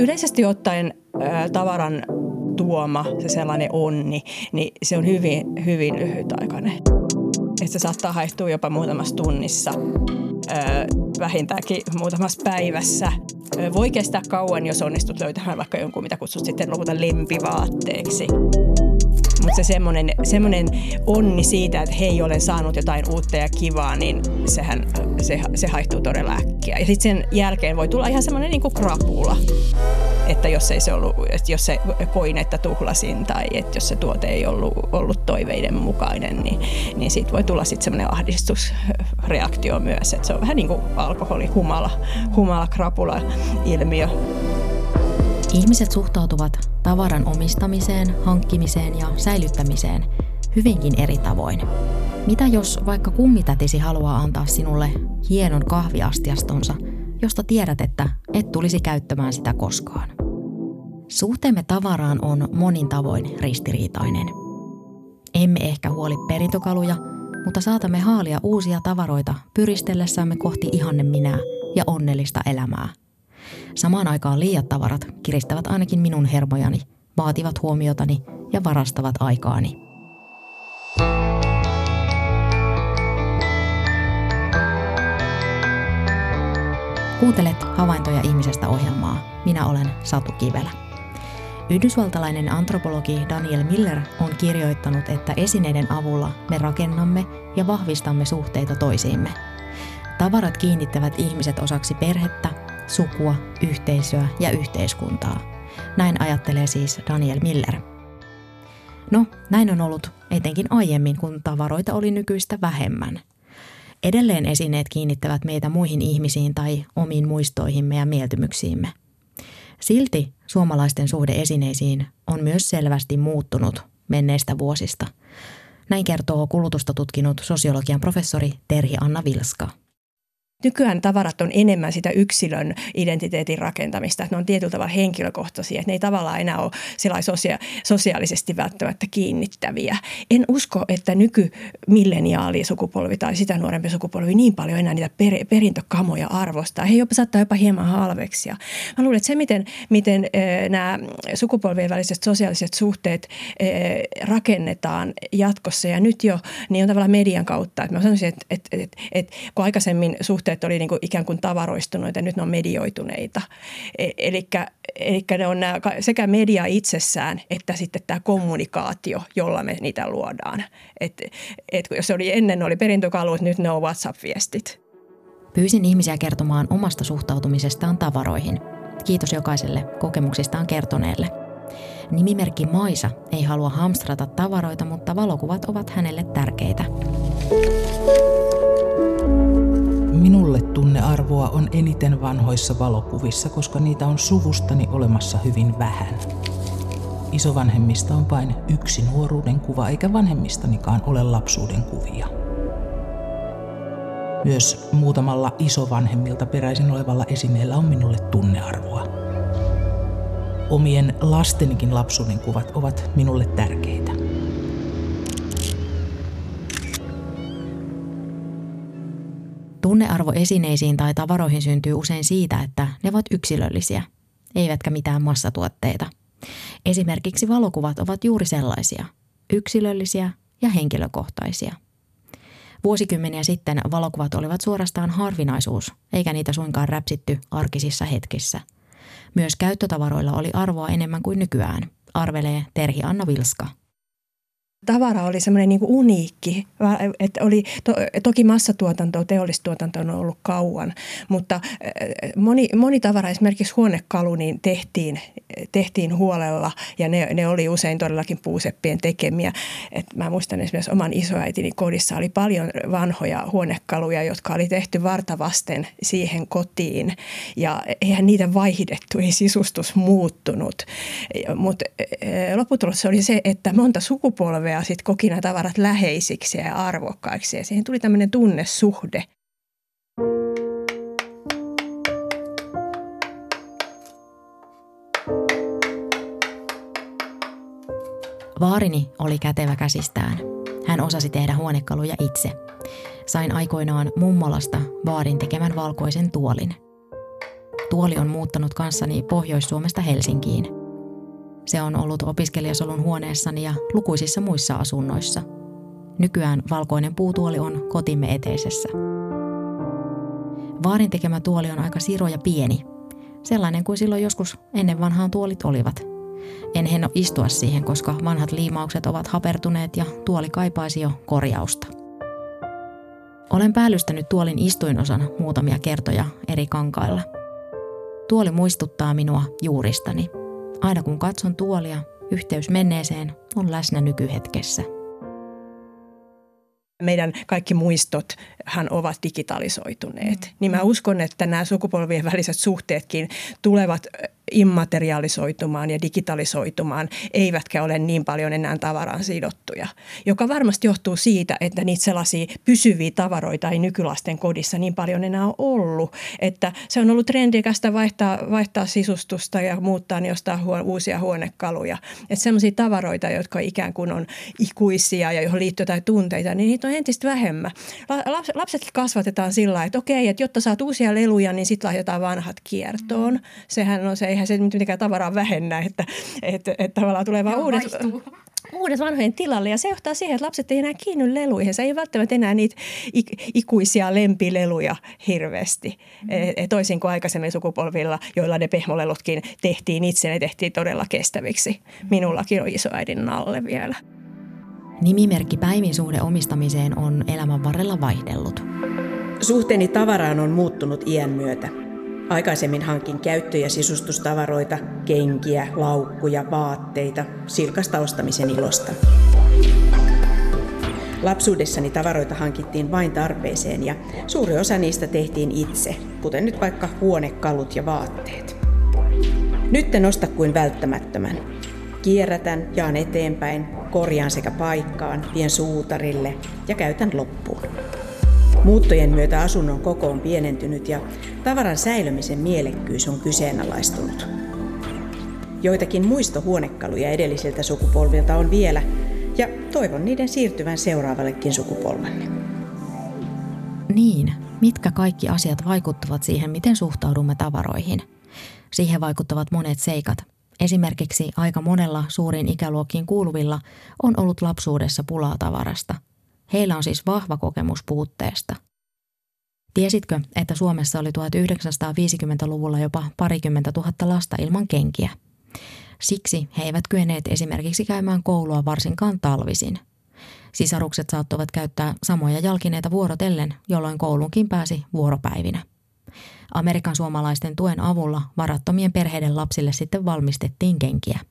yleisesti ottaen tavaran tuoma, se sellainen onni, niin se on hyvin, hyvin lyhytaikainen. Että se saattaa haihtua jopa muutamassa tunnissa, vähintäänkin muutamassa päivässä. Voi kestää kauan, jos onnistut löytämään vaikka jonkun, mitä kutsut sitten lopulta lempivaatteeksi. Mutta se semmoinen, semmoinen onni siitä, että hei, olen saanut jotain uutta ja kivaa, niin sehän, se, se haihtuu todella äkkiä. Ja sitten sen jälkeen voi tulla ihan semmoinen niin kuin krapula että jos ei se ollut, että jos se koin, että tuhlasin tai että jos se tuote ei ollut, ollut toiveiden mukainen, niin, niin siitä voi tulla sitten semmoinen ahdistusreaktio myös. Että se on vähän niin kuin alkoholi, humala, humala krapula ilmiö. Ihmiset suhtautuvat tavaran omistamiseen, hankkimiseen ja säilyttämiseen hyvinkin eri tavoin. Mitä jos vaikka kummitätisi haluaa antaa sinulle hienon kahviastiastonsa, josta tiedät, että et tulisi käyttämään sitä koskaan? Suhteemme tavaraan on monin tavoin ristiriitainen. Emme ehkä huoli perintökaluja, mutta saatamme haalia uusia tavaroita pyristellessämme kohti ihanne minää ja onnellista elämää. Samaan aikaan liiat tavarat kiristävät ainakin minun hermojani, vaativat huomiotani ja varastavat aikaani. Kuuntelet Havaintoja ihmisestä ohjelmaa. Minä olen Satu Kivelä. Yhdysvaltalainen antropologi Daniel Miller on kirjoittanut, että esineiden avulla me rakennamme ja vahvistamme suhteita toisiimme. Tavarat kiinnittävät ihmiset osaksi perhettä, sukua, yhteisöä ja yhteiskuntaa. Näin ajattelee siis Daniel Miller. No, näin on ollut etenkin aiemmin, kun tavaroita oli nykyistä vähemmän. Edelleen esineet kiinnittävät meitä muihin ihmisiin tai omiin muistoihimme ja mieltymyksiimme. Silti suomalaisten suhde esineisiin on myös selvästi muuttunut menneistä vuosista. Näin kertoo kulutusta tutkinut sosiologian professori Terhi Anna Vilska. Nykyään tavarat on enemmän sitä yksilön identiteetin rakentamista, että ne on tietyllä tavalla henkilökohtaisia, että ne ei tavallaan enää ole sosia- sosiaalisesti välttämättä kiinnittäviä. En usko, että nykymilleniaalisukupolvi tai sitä nuorempi sukupolvi niin paljon enää niitä per- perintökamoja arvostaa. He jopa saattaa jopa hieman halveksia. Mä luulen, että se, miten, miten nämä sukupolvien väliset sosiaaliset suhteet rakennetaan jatkossa ja nyt jo, niin on tavallaan median kautta. Että mä sanoisin, että, että, että, että kun aikaisemmin suhteet suhteet oli niin kuin ikään kuin tavaroistuneita ja nyt ne on medioituneita. E, Eli ne on nämä, sekä media itsessään että sitten tämä kommunikaatio, jolla me niitä luodaan. Et, et jos se oli ennen oli perintökalut, nyt ne on WhatsApp-viestit. Pyysin ihmisiä kertomaan omasta suhtautumisestaan tavaroihin. Kiitos jokaiselle kokemuksistaan kertoneelle. Nimimerkki Maisa ei halua hamstrata tavaroita, mutta valokuvat ovat hänelle tärkeitä. Minulle tunnearvoa on eniten vanhoissa valokuvissa, koska niitä on suvustani olemassa hyvin vähän. Isovanhemmista on vain yksi nuoruuden kuva, eikä vanhemmistanikaan ole lapsuuden kuvia. Myös muutamalla isovanhemmilta peräisin olevalla esineellä on minulle tunnearvoa. Omien lastenikin lapsuuden kuvat ovat minulle tärkeitä. Tunnearvo esineisiin tai tavaroihin syntyy usein siitä, että ne ovat yksilöllisiä, eivätkä mitään massatuotteita. Esimerkiksi valokuvat ovat juuri sellaisia, yksilöllisiä ja henkilökohtaisia. Vuosikymmeniä sitten valokuvat olivat suorastaan harvinaisuus, eikä niitä suinkaan räpsitty arkisissa hetkissä. Myös käyttötavaroilla oli arvoa enemmän kuin nykyään, arvelee Terhi Anna Vilska – tavara oli semmoinen niin uniikki. Että oli, to, toki massatuotanto, teollistuotanto on ollut kauan, mutta moni, moni tavara, esimerkiksi huonekalu, niin tehtiin, tehtiin huolella ja ne, ne oli usein todellakin puuseppien tekemiä. Et mä muistan esimerkiksi oman isoäitini kodissa oli paljon vanhoja huonekaluja, jotka oli tehty vartavasten siihen kotiin ja eihän niitä vaihdettu, ei sisustus muuttunut. Mutta lopputulos oli se, että monta sukupolvea ja sitten koki nämä tavarat läheisiksi ja arvokkaiksi ja siihen tuli tämmöinen tunnesuhde. Vaarini oli kätevä käsistään. Hän osasi tehdä huonekaluja itse. Sain aikoinaan mummolasta vaarin tekemän valkoisen tuolin. Tuoli on muuttanut kanssani Pohjois-Suomesta Helsinkiin. Se on ollut opiskelijasolun huoneessani ja lukuisissa muissa asunnoissa. Nykyään valkoinen puutuoli on kotimme eteisessä. Vaarin tekemä tuoli on aika siro ja pieni. Sellainen kuin silloin joskus ennen vanhaan tuolit olivat. En henno istua siihen, koska vanhat liimaukset ovat hapertuneet ja tuoli kaipaisi jo korjausta. Olen päällystänyt tuolin istuinosan muutamia kertoja eri kankailla. Tuoli muistuttaa minua juuristani. Aina kun katson tuolia, yhteys menneeseen on läsnä nykyhetkessä meidän kaikki muistot hän ovat digitalisoituneet. Mm. Niin mä uskon, että nämä sukupolvien väliset suhteetkin tulevat immaterialisoitumaan ja digitalisoitumaan, eivätkä ole niin paljon enää tavaraan sidottuja. Joka varmasti johtuu siitä, että niitä sellaisia pysyviä tavaroita ei nykylasten kodissa niin paljon enää ole ollut. Että se on ollut trendikästä vaihtaa, vaihtaa sisustusta ja muuttaa niin ostaa huo, uusia huonekaluja. Että sellaisia tavaroita, jotka ikään kuin on ikuisia ja johon liittyy jotain tunteita, niin niitä on entistä vähemmän. Lapset kasvatetaan sillä että okei, että jotta saat uusia leluja, niin sitten lahjotaan vanhat kiertoon. Sehän on se eihän se mitenkään tavaraa vähennä, että, että, että tavallaan tulee vaan uudet, uudet vanhojen tilalle. Ja se johtaa siihen, että lapset ei enää kiinny leluihin. Se ei välttämättä enää niitä ikuisia lempileluja hirveästi. Mm. Toisin kuin aikaisemmin sukupolvilla, joilla ne pehmolelutkin tehtiin itse, ne tehtiin todella kestäviksi. Mm. Minullakin on isoäidin nalle vielä. Nimimerkki Päimin suhde omistamiseen on elämän varrella vaihdellut. Suhteeni tavaraan on muuttunut iän myötä. Aikaisemmin hankin käyttö- ja sisustustavaroita, kenkiä, laukkuja, vaatteita, silkasta ostamisen ilosta. Lapsuudessani tavaroita hankittiin vain tarpeeseen ja suuri osa niistä tehtiin itse, kuten nyt vaikka huonekalut ja vaatteet. Nyt en osta kuin välttämättömän. Kierrätän, jaan eteenpäin, korjaan sekä paikkaan, vien suutarille ja käytän loppuun. Muuttojen myötä asunnon koko on pienentynyt ja tavaran säilymisen mielekkyys on kyseenalaistunut. Joitakin muistohuonekaluja edellisiltä sukupolvilta on vielä, ja toivon niiden siirtyvän seuraavallekin sukupolvelle. Niin, mitkä kaikki asiat vaikuttavat siihen, miten suhtaudumme tavaroihin? Siihen vaikuttavat monet seikat. Esimerkiksi aika monella suuriin ikäluokkiin kuuluvilla on ollut lapsuudessa pulaa tavarasta – Heillä on siis vahva kokemus puutteesta. Tiesitkö, että Suomessa oli 1950-luvulla jopa parikymmentä tuhatta lasta ilman kenkiä? Siksi he eivät kyenneet esimerkiksi käymään koulua varsinkaan talvisin. Sisarukset saattoivat käyttää samoja jalkineita vuorotellen, jolloin kouluunkin pääsi vuoropäivinä. Amerikan suomalaisten tuen avulla varattomien perheiden lapsille sitten valmistettiin kenkiä –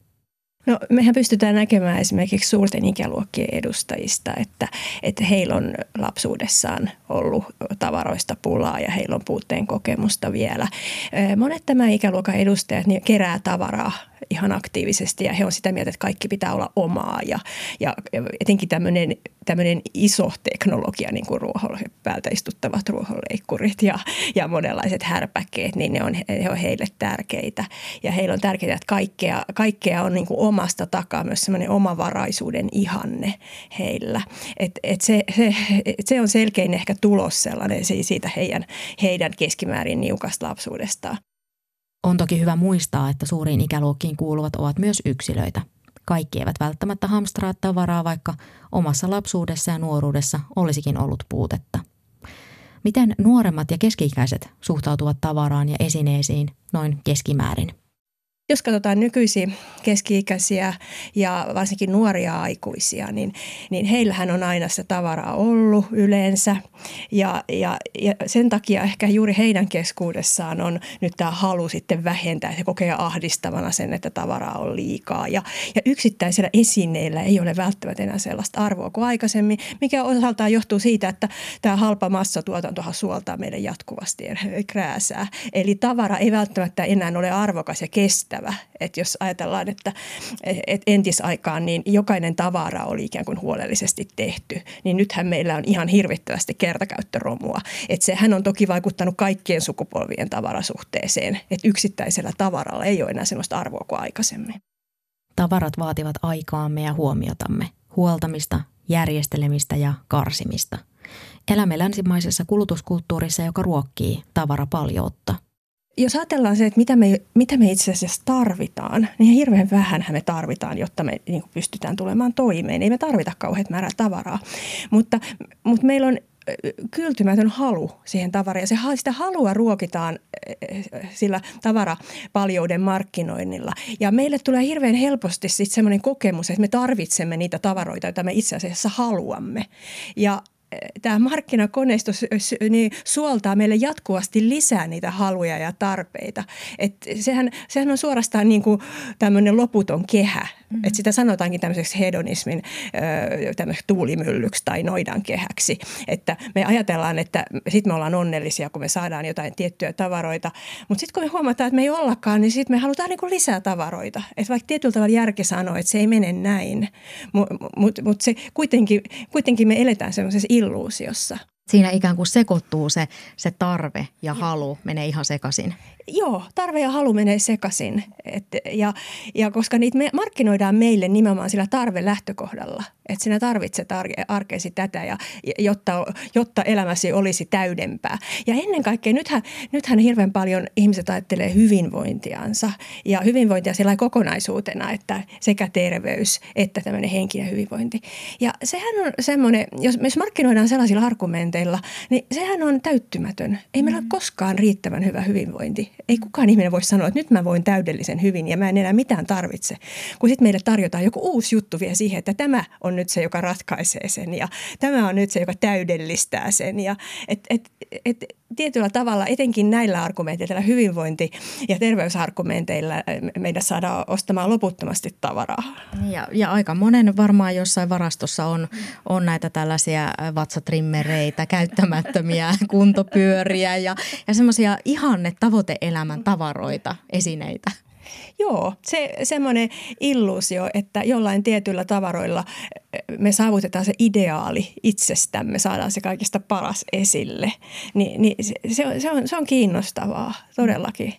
No mehän pystytään näkemään esimerkiksi suurten ikäluokkien edustajista, että, että heillä on lapsuudessaan ollut tavaroista pulaa ja heillä on puutteen kokemusta vielä. Monet tämän ikäluokan edustajat niin kerää tavaraa ihan aktiivisesti ja he on sitä mieltä, että kaikki pitää olla omaa ja, ja etenkin tämmöinen, tämmöinen iso teknologia, niin kuin ruohon, päältä istuttavat ruohonleikkurit ja, ja monenlaiset härpäkkeet, niin ne on, he on heille tärkeitä. Ja heillä on tärkeää, että kaikkea, kaikkea on niin kuin omasta takaa myös semmoinen omavaraisuuden ihanne heillä. Et, et se, se, se on selkein ehkä tulos sellainen siitä heidän, heidän keskimäärin niukasta lapsuudestaan. On toki hyvä muistaa, että suuriin ikäluokkiin kuuluvat ovat myös yksilöitä. Kaikki eivät välttämättä hamstraa tavaraa, vaikka omassa lapsuudessa ja nuoruudessa olisikin ollut puutetta. Miten nuoremmat ja keski-ikäiset suhtautuvat tavaraan ja esineisiin noin keskimäärin? Jos katsotaan nykyisiä keski-ikäisiä ja varsinkin nuoria aikuisia, niin, niin heillähän on aina sitä tavaraa ollut yleensä. Ja, ja, ja sen takia ehkä juuri heidän keskuudessaan on nyt tämä halu sitten vähentää ja kokea ahdistavana sen, että tavaraa on liikaa. Ja, ja yksittäisillä esineillä ei ole välttämättä enää sellaista arvoa kuin aikaisemmin, mikä osaltaan johtuu siitä, että tämä halpa massatuotantohan suoltaa meidän jatkuvasti krääsää. Eli tavara ei välttämättä enää ole arvokas ja kestä kestävä. Että jos ajatellaan, että et entisaikaan niin jokainen tavara oli ikään kuin huolellisesti tehty, niin nythän meillä on ihan hirvittävästi kertakäyttöromua. Että sehän on toki vaikuttanut kaikkien sukupolvien tavarasuhteeseen, että yksittäisellä tavaralla ei ole enää sellaista arvoa kuin aikaisemmin. Tavarat vaativat aikaamme ja huomiotamme, huoltamista, järjestelemistä ja karsimista. Elämme länsimaisessa kulutuskulttuurissa, joka ruokkii tavarapaljoutta – jos ajatellaan se, että mitä me, mitä me itse asiassa tarvitaan, niin hirveän vähän me tarvitaan, jotta me niin pystytään tulemaan toimeen. Ei me tarvita kauheat määrää tavaraa, mutta, mutta meillä on kyltymätön halu siihen tavaraan. Ja se, sitä halua ruokitaan sillä tavarapaljouden markkinoinnilla. Ja meille tulee hirveän helposti sitten semmoinen kokemus, että me tarvitsemme niitä tavaroita, joita me itse asiassa haluamme. Ja tämä markkinakoneisto niin suoltaa meille jatkuvasti lisää niitä haluja ja tarpeita. Et sehän, sehän on suorastaan niin kuin tämmöinen loputon kehä. Mm-hmm. Et sitä sanotaankin tämmöiseksi hedonismin tämmöiseksi tuulimyllyksi tai noidan kehäksi. Että me ajatellaan, että sitten me ollaan onnellisia, kun me saadaan jotain tiettyjä tavaroita. Mutta sitten kun me huomataan, että me ei ollakaan, niin sitten me halutaan niin kuin lisää tavaroita. Että vaikka tietyllä tavalla järki sanoo, että se ei mene näin, mutta mut, mut se kuitenkin, kuitenkin me eletään semmoisessa illuusiossa. Siinä ikään kuin sekoittuu se, se tarve ja halu, menee ihan sekaisin. Joo, tarve ja halu menee sekaisin. Et, ja, ja koska niitä me markkinoidaan meille nimenomaan sillä tarve lähtökohdalla, että sinä tarvitset arkeesi tätä, ja, jotta, jotta elämäsi olisi täydempää. Ja ennen kaikkea, nythän, nythän hirveän paljon ihmiset ajattelee hyvinvointiansa ja hyvinvointia sillä kokonaisuutena, että sekä terveys että tämmöinen henkinen hyvinvointi. Ja sehän on semmoinen, jos, jos markkinoidaan sellaisilla argumenteilla, niin sehän on täyttymätön. Ei meillä ole koskaan riittävän hyvä hyvinvointi ei kukaan ihminen voi sanoa, että nyt mä voin täydellisen hyvin ja mä en enää mitään tarvitse. Kun sitten meille tarjotaan joku uusi juttu vielä siihen, että tämä on nyt se, joka ratkaisee sen ja tämä on nyt se, joka täydellistää sen. Ja et, et, et, tietyllä tavalla, etenkin näillä argumenteilla, hyvinvointi- ja terveysargumenteilla meidän saadaan ostamaan loputtomasti tavaraa. Ja, ja aika monen varmaan jossain varastossa on, on näitä tällaisia vatsatrimmereitä, käyttämättömiä kuntopyöriä ja, ja semmoisia ihanne tavoiteelämän tavaroita, esineitä. Joo, se semmoinen illuusio, että jollain tietyillä tavaroilla eh, me saavutetaan se ideaali itsestämme, saadaan se kaikista paras esille, niin, niin se, se, on, se on kiinnostavaa todellakin.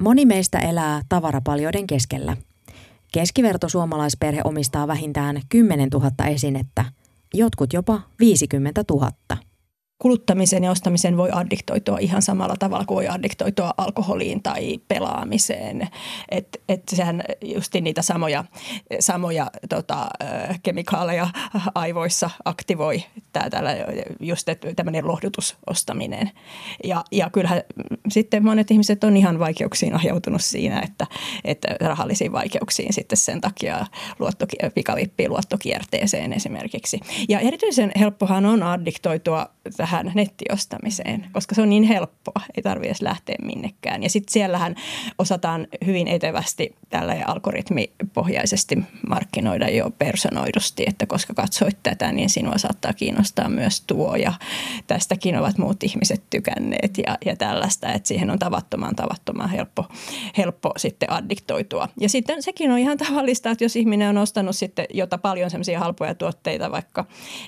Moni meistä elää tavarapaljoiden keskellä. Keskiverto suomalaisperhe omistaa vähintään 10 000 esinettä, jotkut jopa 50 000 kuluttamisen ja ostamisen voi addiktoitua ihan samalla tavalla kuin voi addiktoitua alkoholiin tai pelaamiseen. Että et sehän just niitä samoja, samoja tota, kemikaaleja aivoissa aktivoi tää, täällä just tämmöinen lohdutusostaminen. Ja, ja kyllähän sitten monet ihmiset on ihan vaikeuksiin ajautunut siinä, että, että rahallisiin vaikeuksiin sitten sen takia luotto, pikavippiin luottokierteeseen esimerkiksi. Ja erityisen helppohan on addiktoitua nettiostamiseen, koska se on niin helppoa, ei tarvitse edes lähteä minnekään. Ja sitten siellähän osataan hyvin etevästi tällä algoritmipohjaisesti markkinoida jo personoidusti, että koska katsoit tätä, niin sinua saattaa kiinnostaa myös tuo ja tästäkin ovat muut ihmiset tykänneet ja, ja tällaista, että siihen on tavattoman tavattoman helppo, helppo sitten addiktoitua. Ja sitten sekin on ihan tavallista, että jos ihminen on ostanut sitten jota paljon semmoisia halpoja tuotteita vaikka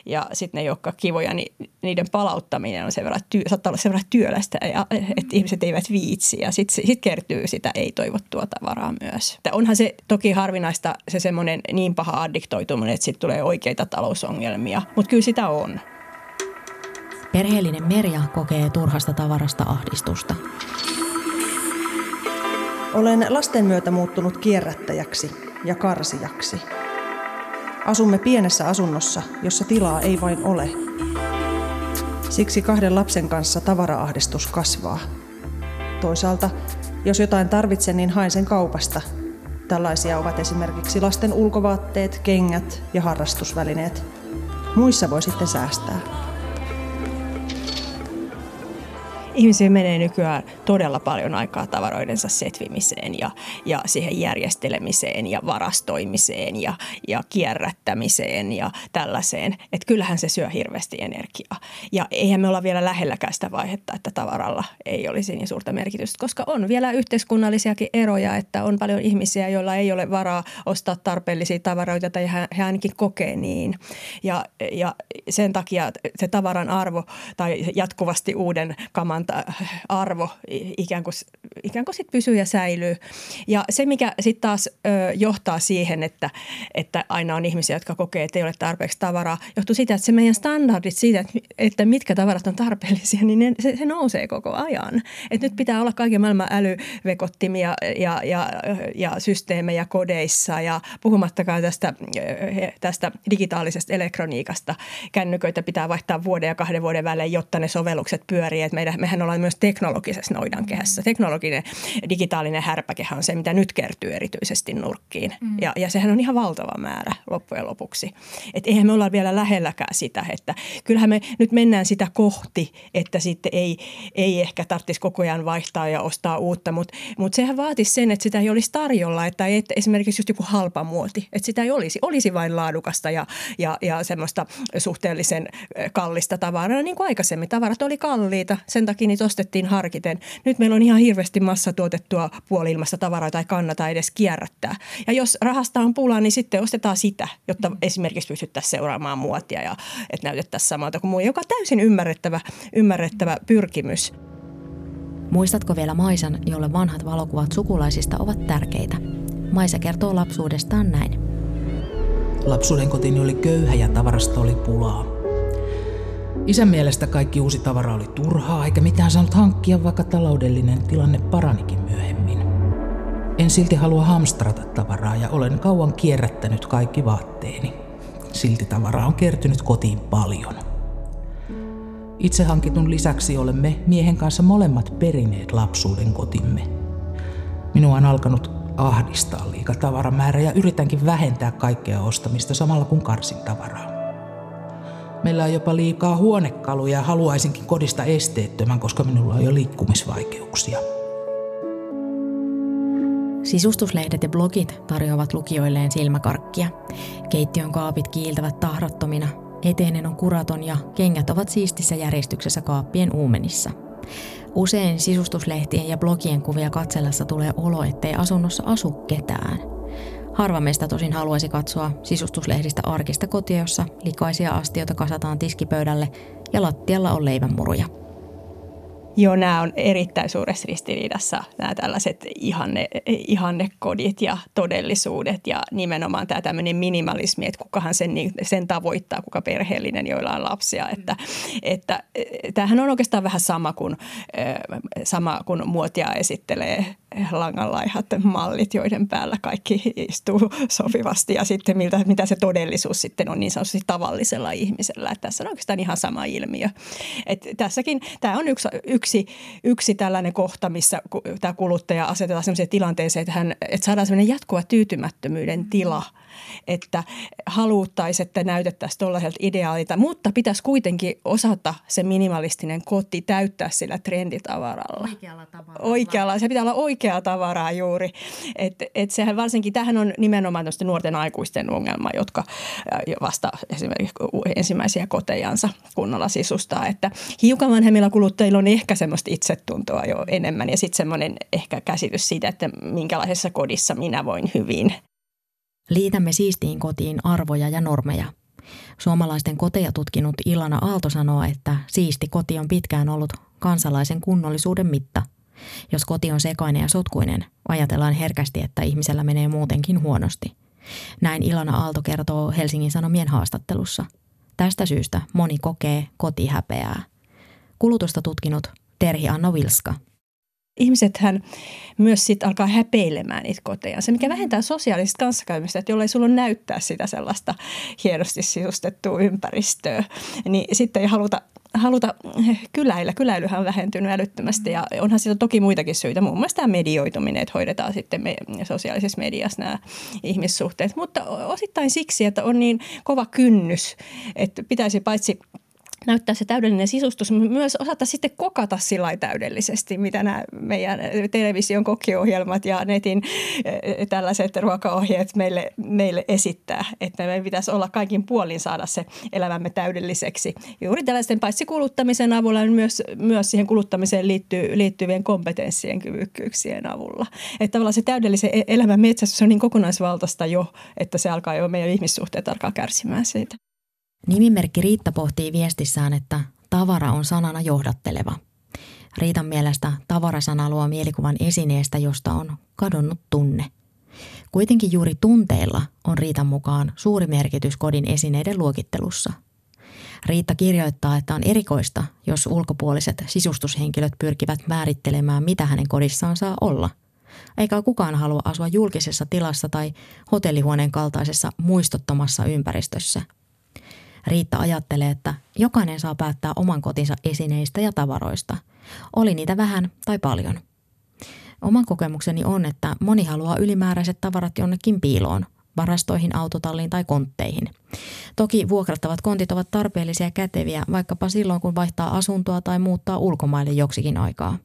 ja sitten ne olekaan kivoja, niin niiden palauttaminen on sen verran, työ, saattaa olla sen verran työlästä, ja, että ihmiset eivät viitsi ja sitten sit kertyy sitä ei-toivottua tavaraa myös. Että onhan se toki harvinaista se semmoinen niin paha addiktoituminen, että sitten tulee oikeita talousongelmia, mutta kyllä sitä on. Perheellinen Merja kokee turhasta tavarasta ahdistusta. Olen lasten myötä muuttunut kierrättäjäksi ja karsijaksi. Asumme pienessä asunnossa, jossa tilaa ei vain ole. Siksi kahden lapsen kanssa tavaraahdistus kasvaa. Toisaalta, jos jotain tarvitsen, niin haen sen kaupasta. Tällaisia ovat esimerkiksi lasten ulkovaatteet, kengät ja harrastusvälineet. Muissa voi sitten säästää. Ihmisillä menee nykyään todella paljon aikaa tavaroidensa setvimiseen ja, ja siihen järjestelemiseen ja varastoimiseen ja, ja kierrättämiseen ja tällaiseen. Että kyllähän se syö hirveästi energiaa. Ja eihän me olla vielä lähelläkään sitä vaihetta, että tavaralla ei olisi niin suurta merkitystä, koska on vielä yhteiskunnallisiakin eroja, että on paljon ihmisiä, joilla ei ole varaa ostaa tarpeellisia tavaroita tai he ainakin kokee niin. Ja, ja sen takia se tavaran arvo tai jatkuvasti uuden kaman tavaran arvo ikään kuin, ikään kuin sit pysyy ja säilyy. Ja se, mikä sitten taas ö, johtaa siihen, että, että aina on ihmisiä, jotka kokee, että ei ole tarpeeksi tavaraa, johtuu siitä, että se meidän standardit siitä, että mitkä tavarat on tarpeellisia, niin ne, se, se nousee koko ajan. Et nyt pitää olla kaiken maailman älyvekottimia ja, ja, ja systeemejä kodeissa ja puhumattakaan tästä, tästä digitaalisesta elektroniikasta. Kännyköitä pitää vaihtaa vuoden ja kahden vuoden välein, jotta ne sovellukset pyörii. Et meidän, mehän ollaan myös teknologisessa noidankehässä. Teknologinen digitaalinen härpäkehä on se, mitä nyt kertyy erityisesti nurkkiin. Mm. Ja, ja sehän on ihan valtava määrä loppujen lopuksi. Et eihän me olla vielä lähelläkään sitä, että kyllähän me nyt mennään sitä kohti, että sitten ei, ei ehkä tarvitsisi koko ajan vaihtaa ja ostaa uutta, mutta mut sehän vaatisi sen, että sitä ei olisi tarjolla, että, että esimerkiksi just joku halpa muoti, että sitä ei olisi, olisi vain laadukasta ja, ja, ja semmoista suhteellisen kallista tavaraa, niin kuin aikaisemmin. Tavarat oli kalliita, sen takia niitä ostettiin harkiten. Nyt meillä on ihan hirveästi massatuotettua puoli-ilmasta tavaraa, jota ei kannata edes kierrättää. Ja jos rahasta on pulaa, niin sitten ostetaan sitä, jotta esimerkiksi pystyttäisiin seuraamaan muotia ja että näytettäisiin samalta kuin muu, joka on täysin ymmärrettävä, ymmärrettävä pyrkimys. Muistatko vielä Maisan, jolle vanhat valokuvat sukulaisista ovat tärkeitä? Maisa kertoo lapsuudestaan näin. Lapsuuden kotini oli köyhä ja tavarasta oli pulaa. Isän mielestä kaikki uusi tavara oli turhaa, eikä mitään saanut hankkia, vaikka taloudellinen tilanne paranikin myöhemmin. En silti halua hamstrata tavaraa ja olen kauan kierrättänyt kaikki vaatteeni. Silti tavaraa on kertynyt kotiin paljon. Itse hankitun lisäksi olemme miehen kanssa molemmat perineet lapsuuden kotimme. Minua on alkanut ahdistaa liika tavaramäärä ja yritänkin vähentää kaikkea ostamista samalla kun karsin tavaraa. Meillä on jopa liikaa huonekaluja ja haluaisinkin kodista esteettömän, koska minulla on jo liikkumisvaikeuksia. Sisustuslehdet ja blogit tarjoavat lukijoilleen silmäkarkkia. Keittiön kaapit kiiltävät tahrattomina, eteinen on kuraton ja kengät ovat siistissä järjestyksessä kaappien uumenissa. Usein sisustuslehtien ja blogien kuvia katsellessa tulee olo, ettei asunnossa asu ketään. Harva meistä tosin haluaisi katsoa sisustuslehdistä arkista kotia, jossa likaisia astioita kasataan tiskipöydälle ja lattialla on leivänmuruja – Joo, nämä on erittäin suuressa ristiriidassa, nämä tällaiset ihanne, ihannekodit ja todellisuudet ja nimenomaan tämä tämmöinen minimalismi, että kukahan sen, sen tavoittaa, kuka perheellinen, joilla on lapsia. Että, että, tämähän on oikeastaan vähän sama kuin, sama kuin muotia esittelee langanlaihat mallit, joiden päällä kaikki istuu sopivasti ja sitten miltä, mitä se todellisuus sitten on niin sanotusti tavallisella ihmisellä. Että tässä on oikeastaan ihan sama ilmiö. Et tässäkin tämä on yksi, yksi, yksi tällainen kohta, missä tämä kuluttaja asetetaan sellaiseen tilanteeseen, että, hän, että saadaan sellainen jatkuva tyytymättömyyden tila – että haluttaisiin, että näytettäisiin tuollaiselta ideaalilta, mutta pitäisi kuitenkin osata se minimalistinen koti täyttää sillä trenditavaralla. Oikealla tavalla. Oikealla, se pitää olla oikeaa tavaraa juuri. Et, et sehän varsinkin, tähän on nimenomaan nuorten aikuisten ongelma, jotka vasta esimerkiksi ensimmäisiä kotejansa kunnolla sisustaa. Että hiukan vanhemmilla kuluttajilla on ehkä semmoista itsetuntoa jo enemmän ja sitten semmoinen ehkä käsitys siitä, että minkälaisessa kodissa minä voin hyvin. Liitämme siistiin kotiin arvoja ja normeja. Suomalaisten koteja tutkinut Ilana Aalto sanoo, että siisti koti on pitkään ollut kansalaisen kunnollisuuden mitta. Jos koti on sekainen ja sotkuinen, ajatellaan herkästi, että ihmisellä menee muutenkin huonosti. Näin Ilana Aalto kertoo Helsingin Sanomien haastattelussa. Tästä syystä moni kokee kotihäpeää. Kulutusta tutkinut Terhi Anno Vilska ihmisethän myös sit alkaa häpeilemään niitä koteja. Se, mikä mm. vähentää sosiaalista kanssakäymistä, että jollei sulla näyttää sitä sellaista hienosti sisustettua ympäristöä, niin sitten ei haluta haluta kyläillä. Kyläilyhän on vähentynyt älyttömästi ja onhan siitä toki muitakin syitä. Muun muassa tämä medioituminen, että hoidetaan sitten me, sosiaalisessa mediassa nämä ihmissuhteet. Mutta osittain siksi, että on niin kova kynnys, että pitäisi paitsi näyttää se täydellinen sisustus, myös osata sitten kokata sillä täydellisesti, mitä nämä meidän television kokkiohjelmat ja netin eh, tällaiset ruokaohjeet meille, meille esittää. Että meidän pitäisi olla kaikin puolin saada se elämämme täydelliseksi. Juuri tällaisten paitsi kuluttamisen avulla, niin myös, myös siihen kuluttamiseen liittyy, liittyvien kompetenssien kyvykkyyksien avulla. Että tavallaan se täydellisen e-, elämän metsästys on niin kokonaisvaltaista jo, että se alkaa jo, meidän ihmissuhteet alkaa kärsimään siitä. Nimimerkki Riitta pohtii viestissään, että tavara on sanana johdatteleva. Riitan mielestä tavarasana luo mielikuvan esineestä, josta on kadonnut tunne. Kuitenkin juuri tunteilla on Riitan mukaan suuri merkitys kodin esineiden luokittelussa. Riitta kirjoittaa, että on erikoista, jos ulkopuoliset sisustushenkilöt pyrkivät määrittelemään, mitä hänen kodissaan saa olla. Eikä kukaan halua asua julkisessa tilassa tai hotellihuoneen kaltaisessa muistottomassa ympäristössä – Riitta ajattelee, että jokainen saa päättää oman kotinsa esineistä ja tavaroista. Oli niitä vähän tai paljon. Oman kokemukseni on, että moni haluaa ylimääräiset tavarat jonnekin piiloon, varastoihin, autotalliin tai kontteihin. Toki vuokrattavat kontit ovat tarpeellisia ja käteviä vaikkapa silloin, kun vaihtaa asuntoa tai muuttaa ulkomaille joksikin aikaa.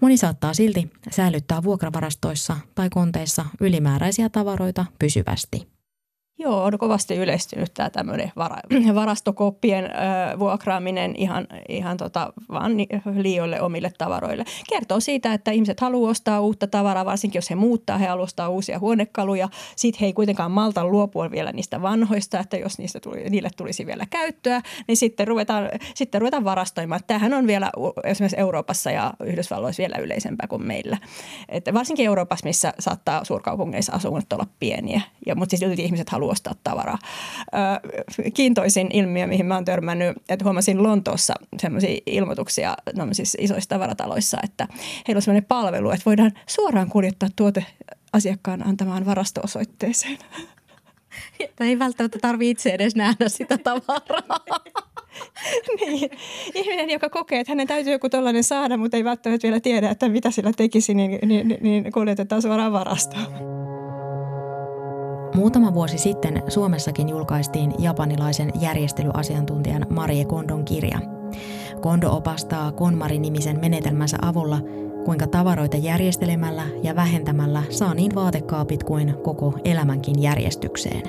Moni saattaa silti säilyttää vuokravarastoissa tai konteissa ylimääräisiä tavaroita pysyvästi – Joo, on kovasti yleistynyt tämä tämmöinen varastokoppien ö, vuokraaminen ihan, ihan tota, vaan liioille omille tavaroille. Kertoo siitä, että ihmiset haluaa ostaa uutta tavaraa, varsinkin jos he muuttaa, he haluavat ostaa uusia huonekaluja. Sitten he ei kuitenkaan malta luopua vielä niistä vanhoista, että jos niistä tuli, niille tulisi vielä käyttöä, niin sitten ruvetaan, sitten ruvetaan varastoimaan. Tämähän on vielä esimerkiksi Euroopassa ja Yhdysvalloissa vielä yleisempää kuin meillä. Että varsinkin Euroopassa, missä saattaa suurkaupungeissa asunnot olla pieniä, ja, mutta siis ihmiset haluaa ostaa tavaraa. Kiintoisin ilmiö, mihin mä oon törmännyt, että huomasin Lontoossa sellaisia ilmoituksia isoissa tavarataloissa, että heillä on sellainen palvelu, että voidaan suoraan kuljettaa tuote asiakkaan antamaan varasto-osoitteeseen. Että ei välttämättä tarvitse itse edes nähdä sitä tavaraa. niin. Ihminen, joka kokee, että hänen täytyy joku tällainen saada, mutta ei välttämättä vielä tiedä, että mitä sillä tekisi, niin, niin, niin kuljetetaan suoraan varastoon. Muutama vuosi sitten Suomessakin julkaistiin japanilaisen järjestelyasiantuntijan Marie Kondon kirja. Kondo opastaa KonMari-nimisen menetelmänsä avulla, kuinka tavaroita järjestelemällä ja vähentämällä saa niin vaatekaapit kuin koko elämänkin järjestykseen.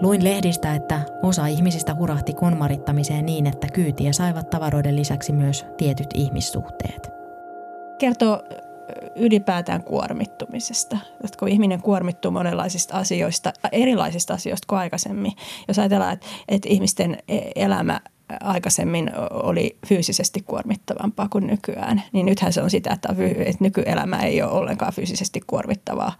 Luin lehdistä, että osa ihmisistä hurahti konmarittamiseen niin, että kyytiä saivat tavaroiden lisäksi myös tietyt ihmissuhteet. Kertoo ylipäätään kuormittumisesta. Että kun ihminen kuormittuu monenlaisista asioista, erilaisista asioista kuin aikaisemmin. Jos ajatellaan, että, että ihmisten e, elämä aikaisemmin oli fyysisesti kuormittavampaa kuin nykyään, niin nythän se on sitä, että nykyelämä ei ole ollenkaan fyysisesti kuormittavaa,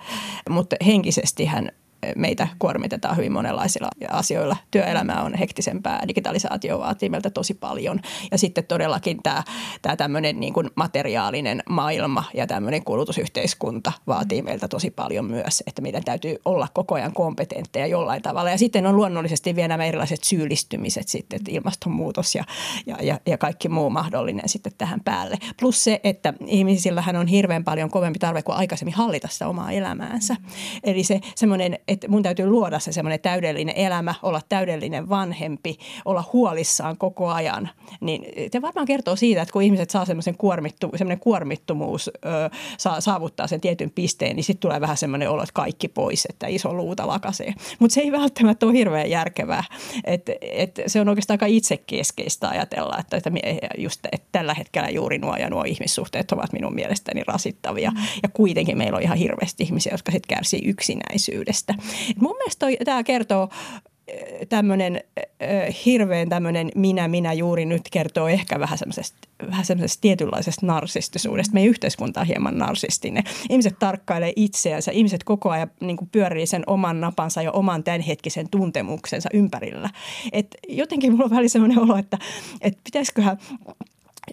mutta henkisesti hän meitä kuormitetaan hyvin monenlaisilla asioilla. Työelämä on hektisempää, digitalisaatio vaatii meiltä tosi paljon. Ja sitten todellakin tämä, tämä tämmöinen niin kuin materiaalinen maailma ja tämmöinen kulutusyhteiskunta vaatii meiltä tosi paljon myös, että meidän täytyy olla koko ajan kompetentteja jollain tavalla. Ja sitten on luonnollisesti vielä nämä erilaiset syyllistymiset sitten, että ilmastonmuutos ja, ja, ja, ja kaikki muu mahdollinen sitten tähän päälle. Plus se, että ihmisillähän on hirveän paljon kovempi tarve kuin aikaisemmin hallita sitä omaa elämäänsä. Eli se semmoinen että mun täytyy luoda se semmoinen täydellinen elämä, olla täydellinen vanhempi, olla huolissaan koko ajan. Niin te varmaan kertoo siitä, että kun ihmiset saa semmoisen kuormittu, semmoinen kuormittumuus ö, saa, saavuttaa sen tietyn pisteen, niin sitten tulee vähän semmoinen olo, että kaikki pois, että iso luuta lakasee. Mutta se ei välttämättä ole hirveän järkevää. Et, et se on oikeastaan aika itsekeskeistä ajatella, että, että just että tällä hetkellä juuri nuo ja nuo ihmissuhteet ovat minun mielestäni rasittavia. Mm. Ja kuitenkin meillä on ihan hirveästi ihmisiä, jotka sitten kärsii yksinäisyydestä. Mun mielestä tämä kertoo tämmöinen hirveän tämmöinen minä, minä juuri nyt kertoo ehkä vähän semmoisesta, vähän semmoisesta tietynlaisesta narsistisuudesta. Meidän yhteiskunta on hieman narsistinen. Ihmiset tarkkailee itseänsä, ihmiset koko ajan niin pyörii sen oman napansa ja oman tämänhetkisen tuntemuksensa ympärillä. Et jotenkin mulla on välillä semmoinen olo, että, että pitäisiköhän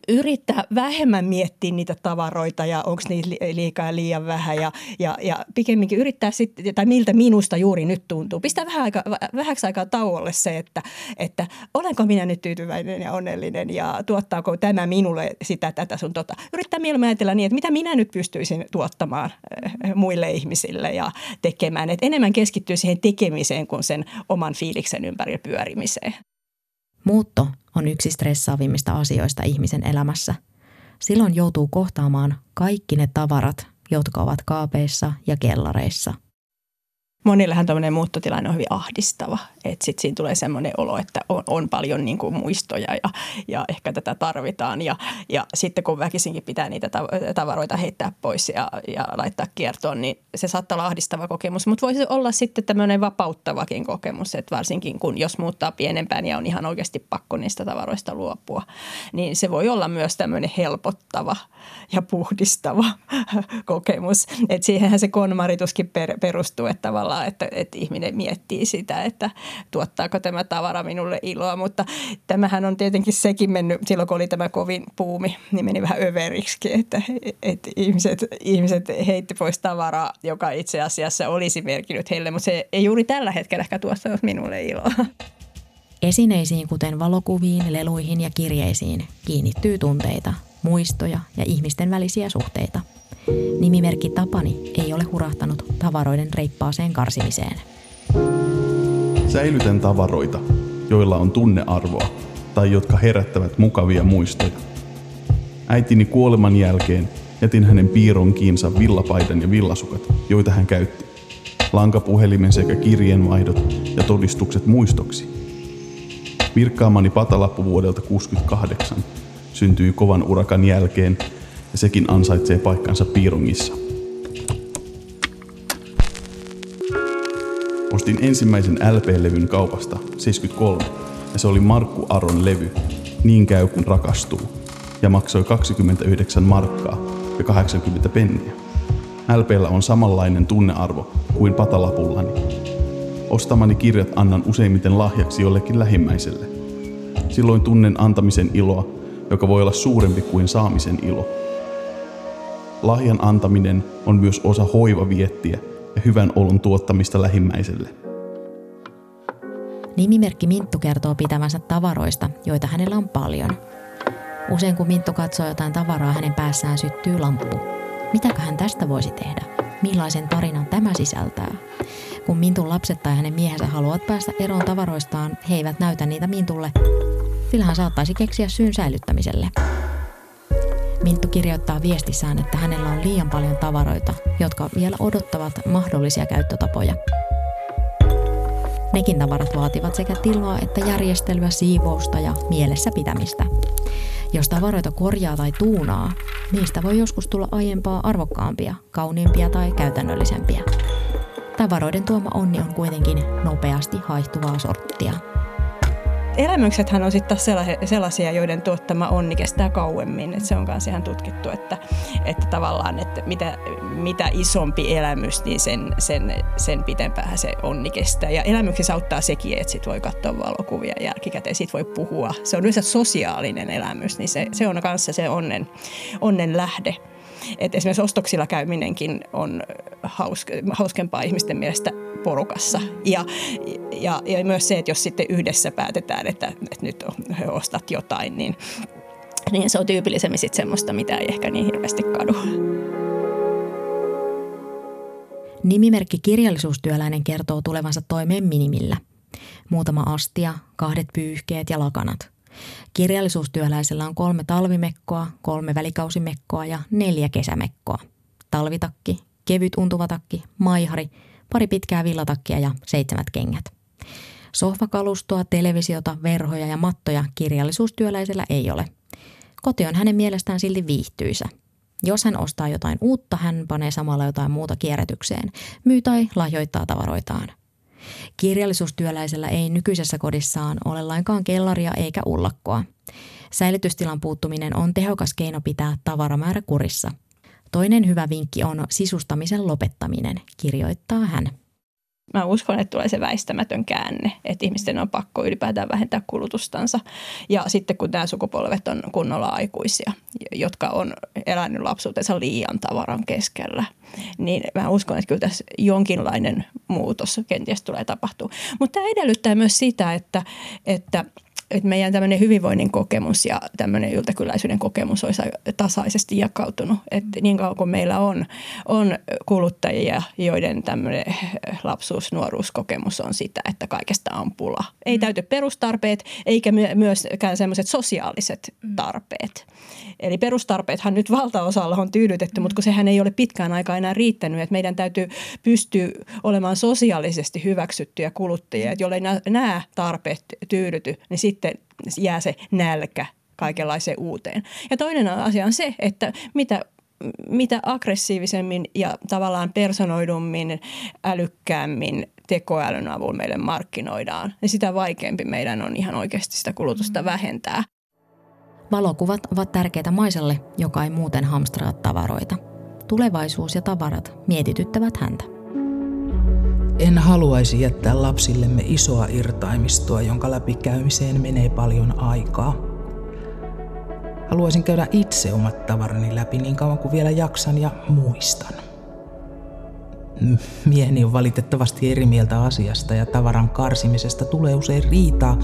yrittää vähemmän miettiä niitä tavaroita ja onko niitä liikaa liian vähän ja, ja, ja pikemminkin yrittää sitten, tai miltä minusta juuri nyt tuntuu. Pistää vähän aika, vähäksi aikaa tauolle se, että, että olenko minä nyt tyytyväinen ja onnellinen ja tuottaako tämä minulle sitä, tätä sun tota. Yrittää mieluummin ajatella niin, että mitä minä nyt pystyisin tuottamaan eh, muille ihmisille ja tekemään. Että enemmän keskittyy siihen tekemiseen kuin sen oman fiiliksen ympärillä pyörimiseen. Muutto on yksi stressaavimmista asioista ihmisen elämässä. Silloin joutuu kohtaamaan kaikki ne tavarat, jotka ovat kaapeissa ja kellareissa. Monillehan tämmöinen muuttotilanne on hyvin ahdistava. Että sitten siinä tulee semmoinen olo, että on, on paljon niin kuin muistoja ja, ja ehkä tätä tarvitaan. Ja, ja sitten kun väkisinkin pitää niitä tavaroita heittää pois ja, ja laittaa kiertoon, niin se saattaa olla ahdistava kokemus. Mutta voisi olla sitten tämmöinen vapauttavakin kokemus, että varsinkin kun jos muuttaa pienempään ja on ihan oikeasti pakko niistä tavaroista luopua, niin se voi olla myös tämmöinen helpottava ja puhdistava kokemus. Että siihenhän se konmarituskin per, perustuu, että tavallaan, että, että ihminen miettii sitä, että tuottaako tämä tavara minulle iloa. Mutta tämähän on tietenkin sekin mennyt, silloin kun oli tämä kovin puumi, niin meni vähän överiksi, että, että ihmiset, ihmiset heitti pois tavaraa, joka itse asiassa olisi merkinnyt heille, mutta se ei juuri tällä hetkellä ehkä tuottanut minulle iloa. Esineisiin, kuten valokuviin, leluihin ja kirjeisiin, kiinnittyy tunteita, muistoja ja ihmisten välisiä suhteita. Nimimerkki Tapani ei ole hurahtanut tavaroiden reippaaseen karsimiseen. Säilytän tavaroita, joilla on tunnearvoa tai jotka herättävät mukavia muistoja. Äitini kuoleman jälkeen jätin hänen piironkiinsa villapaidan ja villasukat, joita hän käytti. Lankapuhelimen sekä kirjeenvaihdot ja todistukset muistoksi. Virkkaamani patalappu vuodelta 68 syntyi kovan urakan jälkeen ja sekin ansaitsee paikkansa piirongissa. Ostin ensimmäisen LP-levyn kaupasta 73 ja se oli Markku Aron levy Niin käy kun rakastuu ja maksoi 29 markkaa ja 80 penniä. LPllä on samanlainen tunnearvo kuin patalapullani. Ostamani kirjat annan useimmiten lahjaksi jollekin lähimmäiselle. Silloin tunnen antamisen iloa, joka voi olla suurempi kuin saamisen ilo. Lahjan antaminen on myös osa hoivaviettiä ja hyvän olon tuottamista lähimmäiselle. Nimimerkki Minttu kertoo pitävänsä tavaroista, joita hänellä on paljon. Usein kun Minttu katsoo jotain tavaraa, hänen päässään syttyy lamppu. Mitäkö hän tästä voisi tehdä? Millaisen tarinan tämä sisältää? Kun Mintun lapset tai hänen miehensä haluavat päästä eroon tavaroistaan, he eivät näytä niitä Mintulle, sillä hän saattaisi keksiä syyn säilyttämiselle. Minttu kirjoittaa viestissään, että hänellä on liian paljon tavaroita, jotka vielä odottavat mahdollisia käyttötapoja. Nekin tavarat vaativat sekä tilaa että järjestelyä, siivousta ja mielessä pitämistä. Jos tavaroita korjaa tai tuunaa, niistä voi joskus tulla aiempaa arvokkaampia, kauniimpia tai käytännöllisempiä. Tavaroiden tuoma onni on kuitenkin nopeasti haihtuvaa sorttia elämyksethän on sitten sellaisia, joiden tuottama onni kestää kauemmin. Et se on myös ihan tutkittu, että, että tavallaan että mitä, mitä isompi elämys, niin sen, sen, sen pitempään se onni kestää. Ja elämyksissä auttaa sekin, että sit voi katsoa valokuvia jälkikäteen, sit voi puhua. Se on yleensä sosiaalinen elämys, niin se, se on kanssa se onnen, onnen lähde. Et esimerkiksi ostoksilla käyminenkin on hauskempaa ihmisten mielestä porukassa. Ja, ja, ja myös se, että jos sitten yhdessä päätetään, että, että nyt ostat jotain, niin, niin se on tyypillisemmin sitten semmoista, mitä ei ehkä niin hirveästi kadu. Nimimerkki kirjallisuustyöläinen kertoo tulevansa toimeen minimillä. Muutama astia, kahdet pyyhkeet ja lakanat. Kirjallisuustyöläisellä on kolme talvimekkoa, kolme välikausimekkoa ja neljä kesämekkoa. Talvitakki, kevyt untuvatakki, maihari – pari pitkää villatakkia ja seitsemät kengät. Sohvakalustoa, televisiota, verhoja ja mattoja kirjallisuustyöläisellä ei ole. Koti on hänen mielestään silti viihtyisä. Jos hän ostaa jotain uutta, hän panee samalla jotain muuta kierrätykseen, myy tai lahjoittaa tavaroitaan. Kirjallisuustyöläisellä ei nykyisessä kodissaan ole lainkaan kellaria eikä ullakkoa. Säilytystilan puuttuminen on tehokas keino pitää tavaramäärä kurissa – Toinen hyvä vinkki on sisustamisen lopettaminen, kirjoittaa hän. Mä uskon, että tulee se väistämätön käänne, että ihmisten on pakko ylipäätään vähentää kulutustansa. Ja sitten kun nämä sukupolvet on kunnolla aikuisia, jotka on elänyt lapsuutensa liian tavaran keskellä, niin mä uskon, että kyllä tässä jonkinlainen muutos kenties tulee tapahtua. Mutta tämä edellyttää myös sitä, että, että että meidän tämmöinen hyvinvoinnin kokemus ja tämmöinen yltäkyläisyyden kokemus olisi tasaisesti jakautunut. Että niin kauan kuin meillä on, on kuluttajia, joiden tämmöinen lapsuus, nuoruuskokemus on sitä, että kaikesta on pula. Ei mm. täyty perustarpeet eikä myöskään semmoiset sosiaaliset mm. tarpeet. Eli perustarpeethan nyt valtaosalla on tyydytetty, mm. mutta kun sehän ei ole pitkään aikaa enää riittänyt, että meidän täytyy pystyä olemaan sosiaalisesti hyväksyttyjä kuluttajia, että jollei nämä tarpeet tyydyty, niin sitten jää se nälkä kaikenlaiseen uuteen. Ja toinen asia on se, että mitä mitä aggressiivisemmin ja tavallaan personoidummin, älykkäämmin tekoälyn avulla meille markkinoidaan, niin sitä vaikeampi meidän on ihan oikeasti sitä kulutusta mm. vähentää. Valokuvat ovat tärkeitä Maisalle, joka ei muuten hamstraa tavaroita. Tulevaisuus ja tavarat mietityttävät häntä. En haluaisi jättää lapsillemme isoa irtaimistoa, jonka läpikäymiseen menee paljon aikaa. Haluaisin käydä itse omat tavarani läpi niin kauan kuin vielä jaksan ja muistan. Mieheni on valitettavasti eri mieltä asiasta ja tavaran karsimisesta tulee usein riitaa.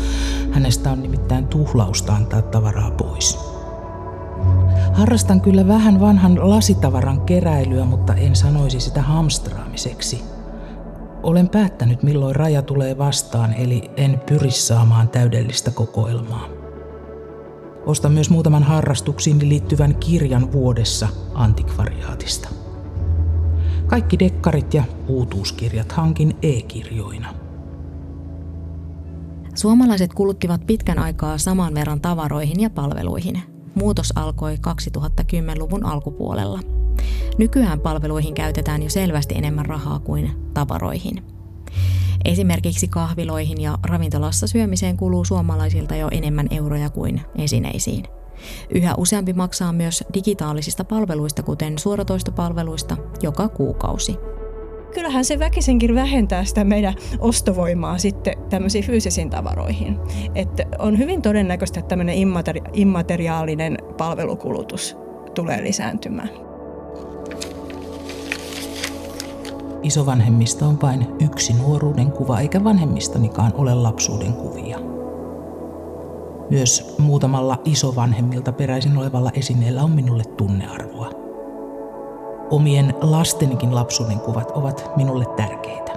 Hänestä on nimittäin tuhlausta antaa tavaraa pois. Harrastan kyllä vähän vanhan lasitavaran keräilyä, mutta en sanoisi sitä hamstraamiseksi. Olen päättänyt, milloin raja tulee vastaan, eli en pyri saamaan täydellistä kokoelmaa. Ostan myös muutaman harrastuksiin liittyvän kirjan vuodessa antikvariaatista. Kaikki dekkarit ja uutuuskirjat hankin e-kirjoina. Suomalaiset kuluttivat pitkän aikaa saman verran tavaroihin ja palveluihin. Muutos alkoi 2010-luvun alkupuolella. Nykyään palveluihin käytetään jo selvästi enemmän rahaa kuin tavaroihin. Esimerkiksi kahviloihin ja ravintolassa syömiseen kuluu suomalaisilta jo enemmän euroja kuin esineisiin – Yhä useampi maksaa myös digitaalisista palveluista, kuten suoratoistopalveluista, joka kuukausi. Kyllähän se väkisinkin vähentää sitä meidän ostovoimaa sitten tämmöisiin fyysisiin tavaroihin. Että on hyvin todennäköistä, että tämmöinen immateri- immateriaalinen palvelukulutus tulee lisääntymään. Isovanhemmista on vain yksi nuoruuden kuva, eikä vanhemmistanikaan ole lapsuuden kuvia. Myös muutamalla isovanhemmilta peräisin olevalla esineellä on minulle tunnearvoa. Omien lastenikin lapsuuden kuvat ovat minulle tärkeitä.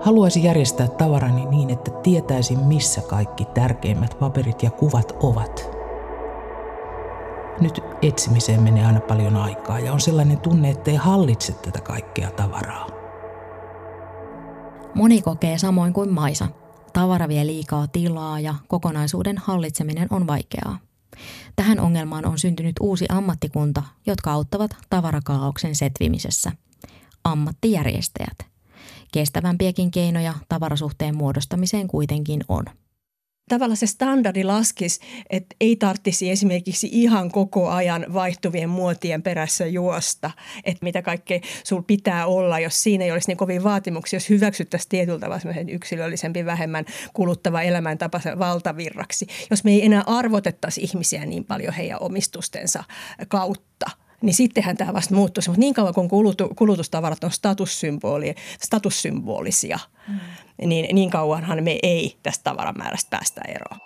Haluaisin järjestää tavarani niin, että tietäisin missä kaikki tärkeimmät paperit ja kuvat ovat. Nyt etsimiseen menee aina paljon aikaa ja on sellainen tunne, ettei hallitse tätä kaikkea tavaraa. Moni kokee samoin kuin Maisa – Tavara vie liikaa tilaa ja kokonaisuuden hallitseminen on vaikeaa. Tähän ongelmaan on syntynyt uusi ammattikunta, jotka auttavat tavarakaauksen setvimisessä. Ammattijärjestäjät. Kestävämpiäkin keinoja tavarasuhteen muodostamiseen kuitenkin on tavallaan se standardi laskisi, että ei tarvitsisi esimerkiksi ihan koko ajan vaihtuvien muotien perässä juosta, että mitä kaikkea sul pitää olla, jos siinä ei olisi niin kovin vaatimuksia, jos hyväksyttäisiin tietyllä tavalla yksilöllisempi, vähemmän kuluttava elämäntapa valtavirraksi. Jos me ei enää arvotettaisi ihmisiä niin paljon heidän omistustensa kautta – niin sittenhän tämä vasta muuttuisi. Mutta niin kauan kuin kulutu, kulutustavarat on statussymboli, statussymbolisia, mm. Niin niin kauanhan me ei tästä tavaramäärästä päästä eroon.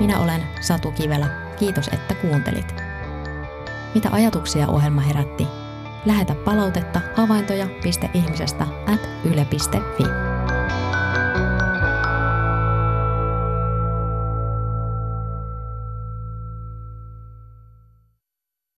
Minä olen Satu Kivelä. Kiitos, että kuuntelit. Mitä ajatuksia ohjelma herätti? Lähetä palautetta havaintoja.ihmisestä at yle.fi.